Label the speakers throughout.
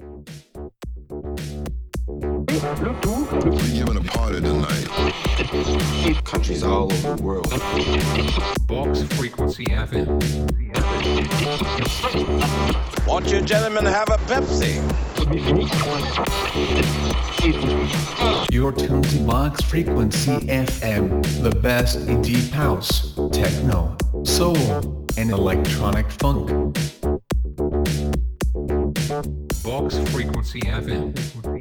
Speaker 1: We're giving a party tonight.
Speaker 2: Countries all over the world.
Speaker 3: Box Frequency FM.
Speaker 4: Won't you gentlemen have a Pepsi?
Speaker 5: You're tuned to Box Frequency FM, the best deep house, techno, soul, and electronic funk.
Speaker 3: Box Frequency FM.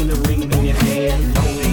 Speaker 6: Hey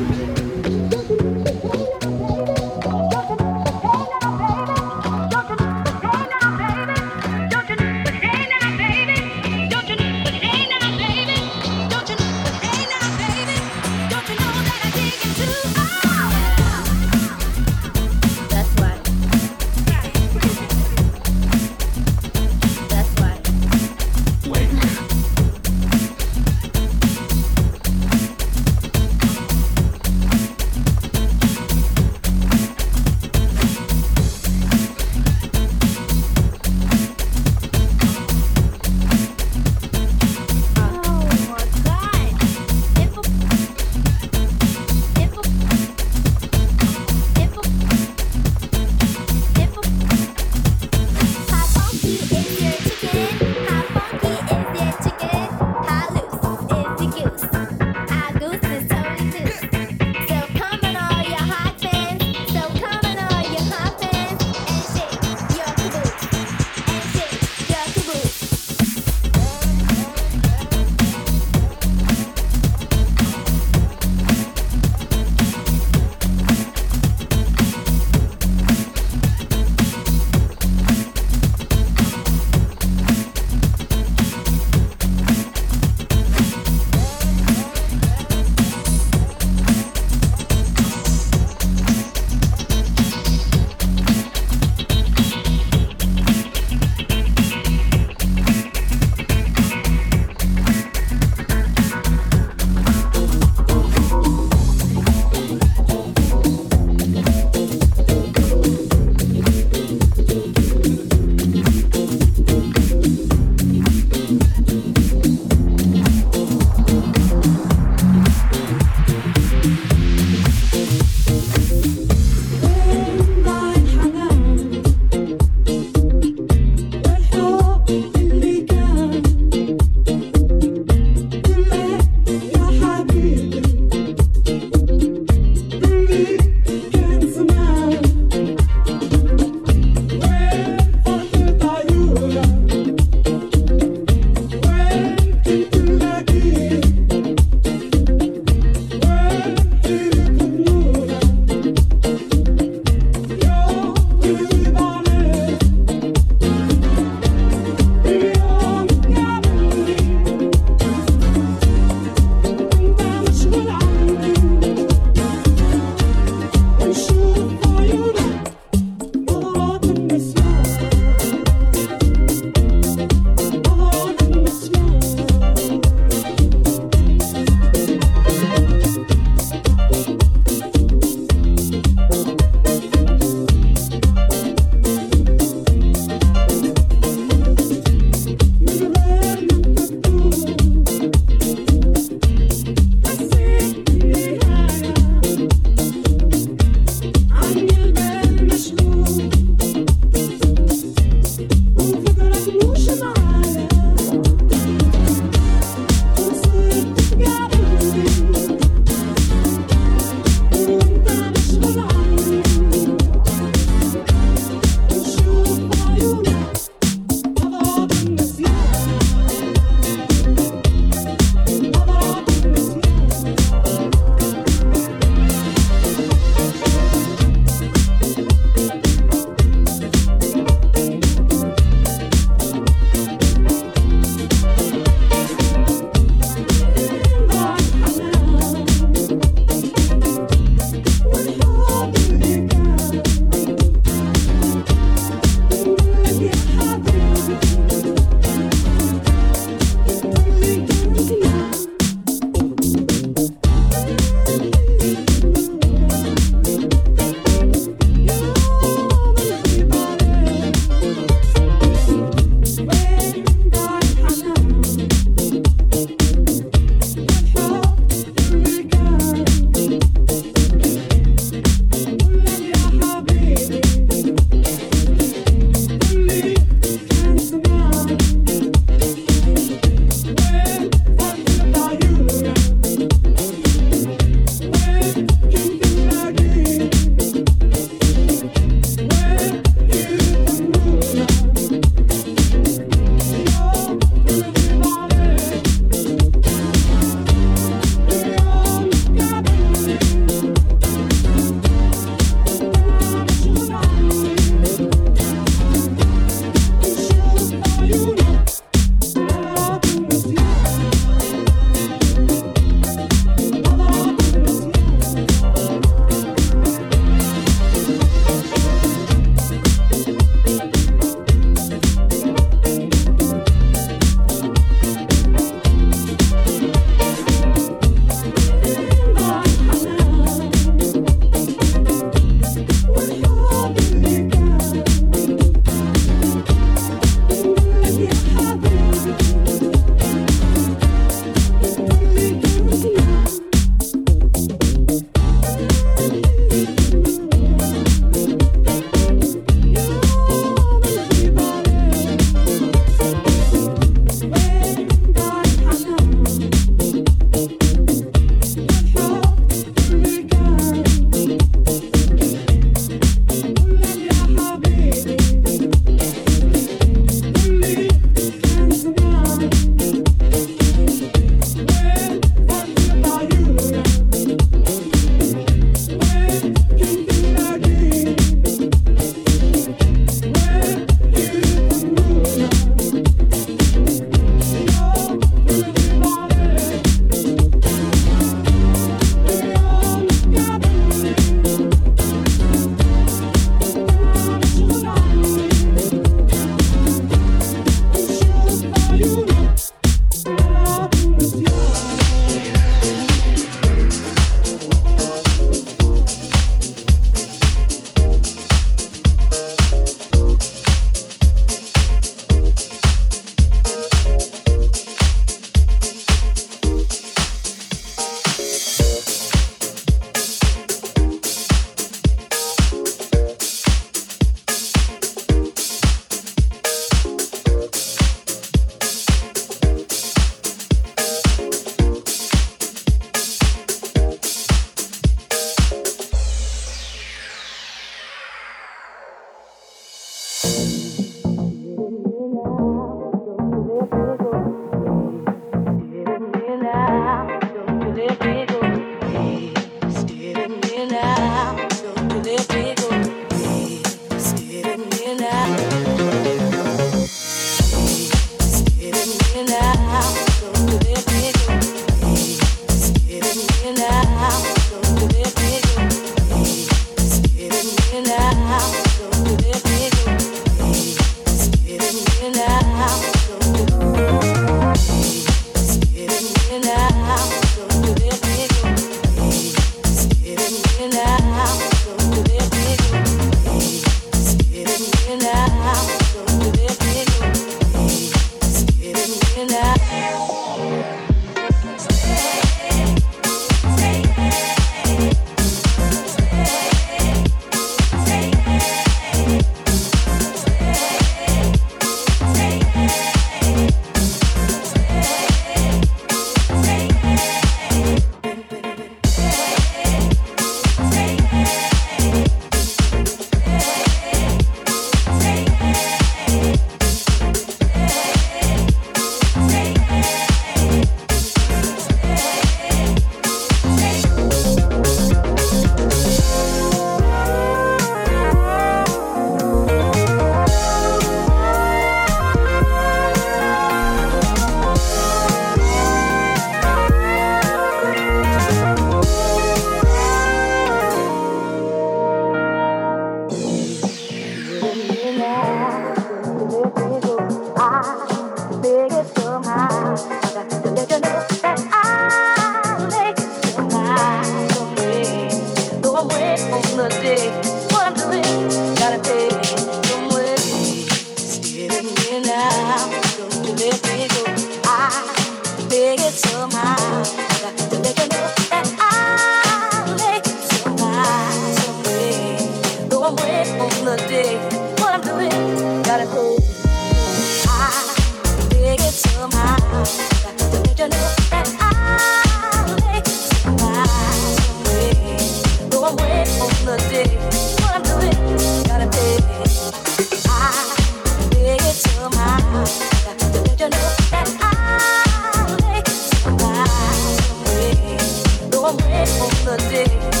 Speaker 6: day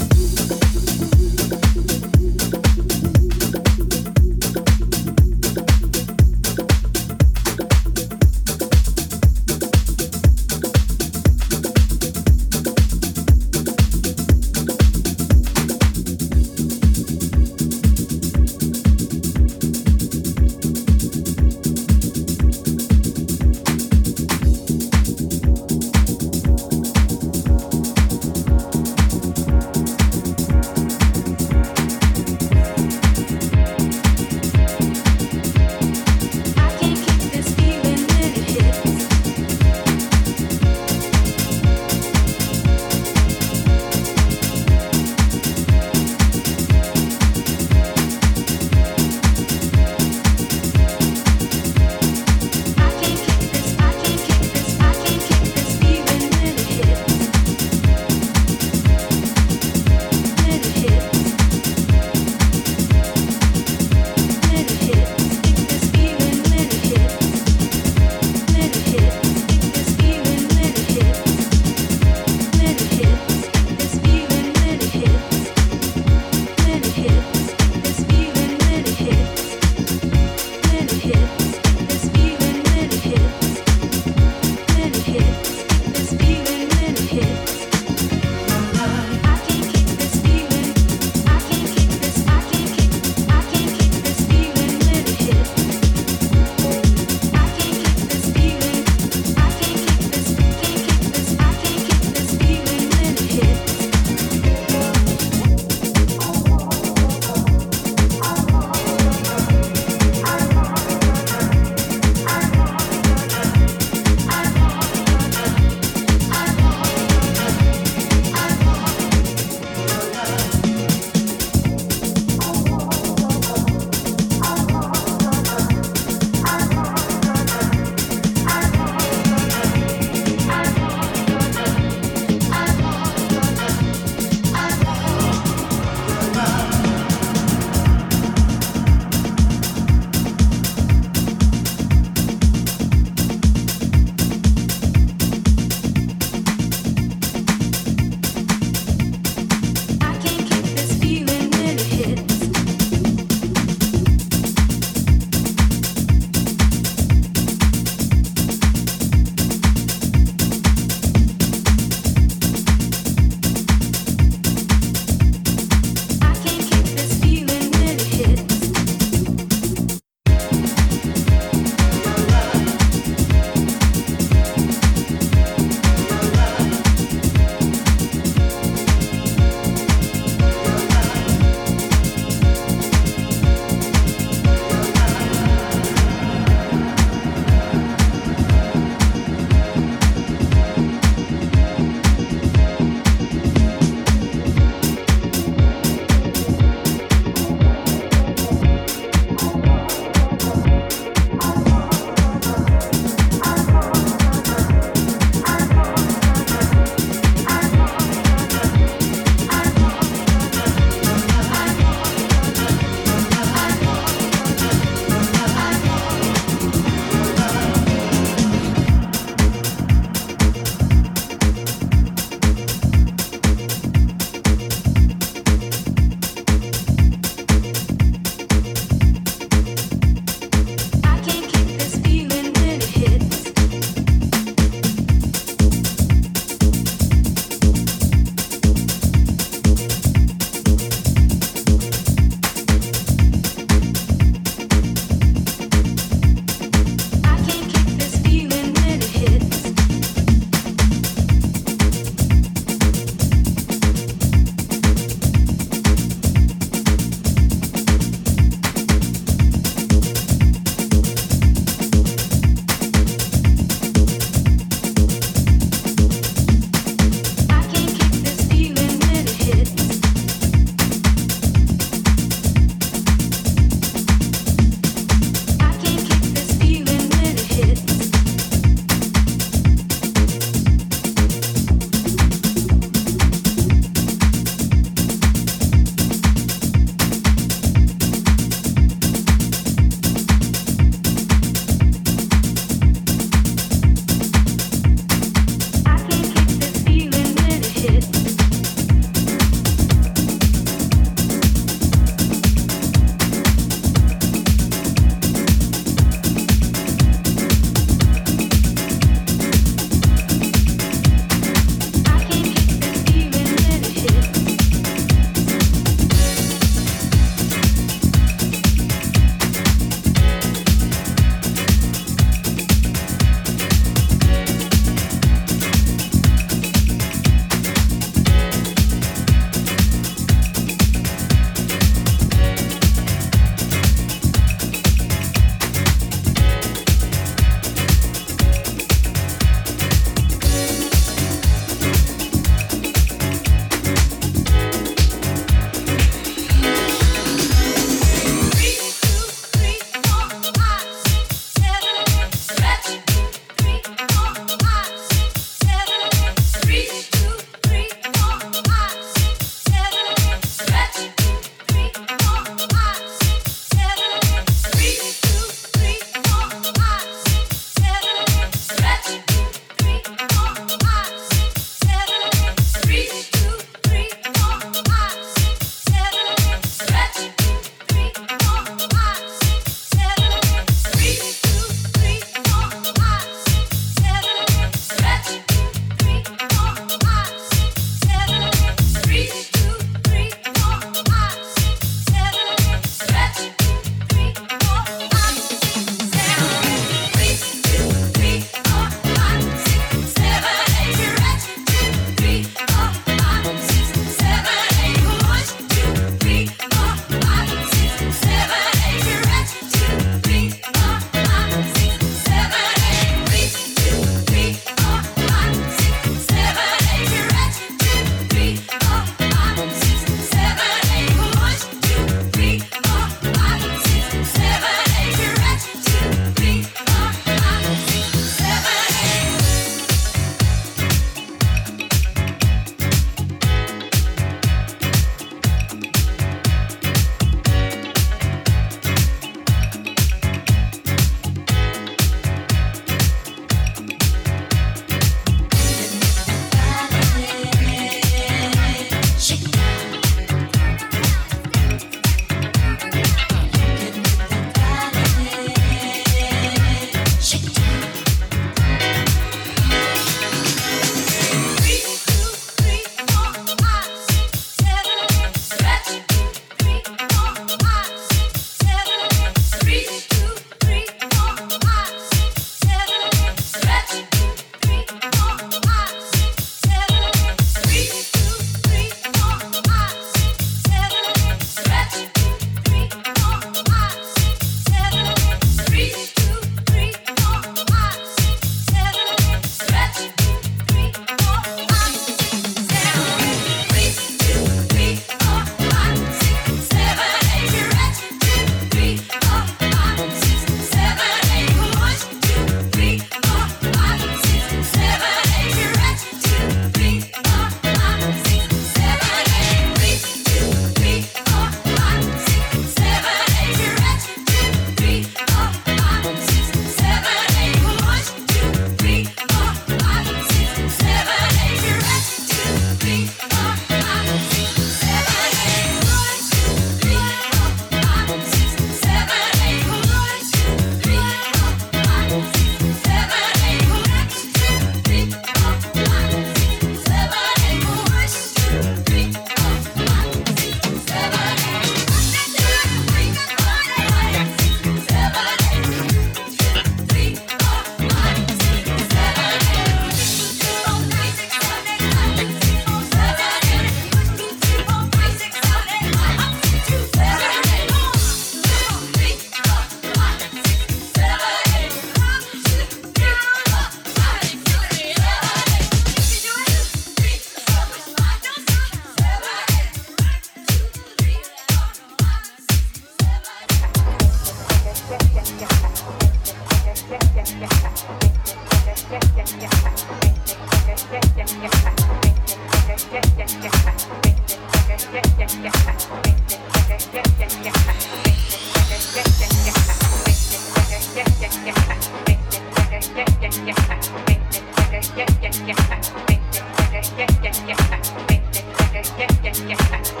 Speaker 6: Remember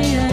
Speaker 7: Da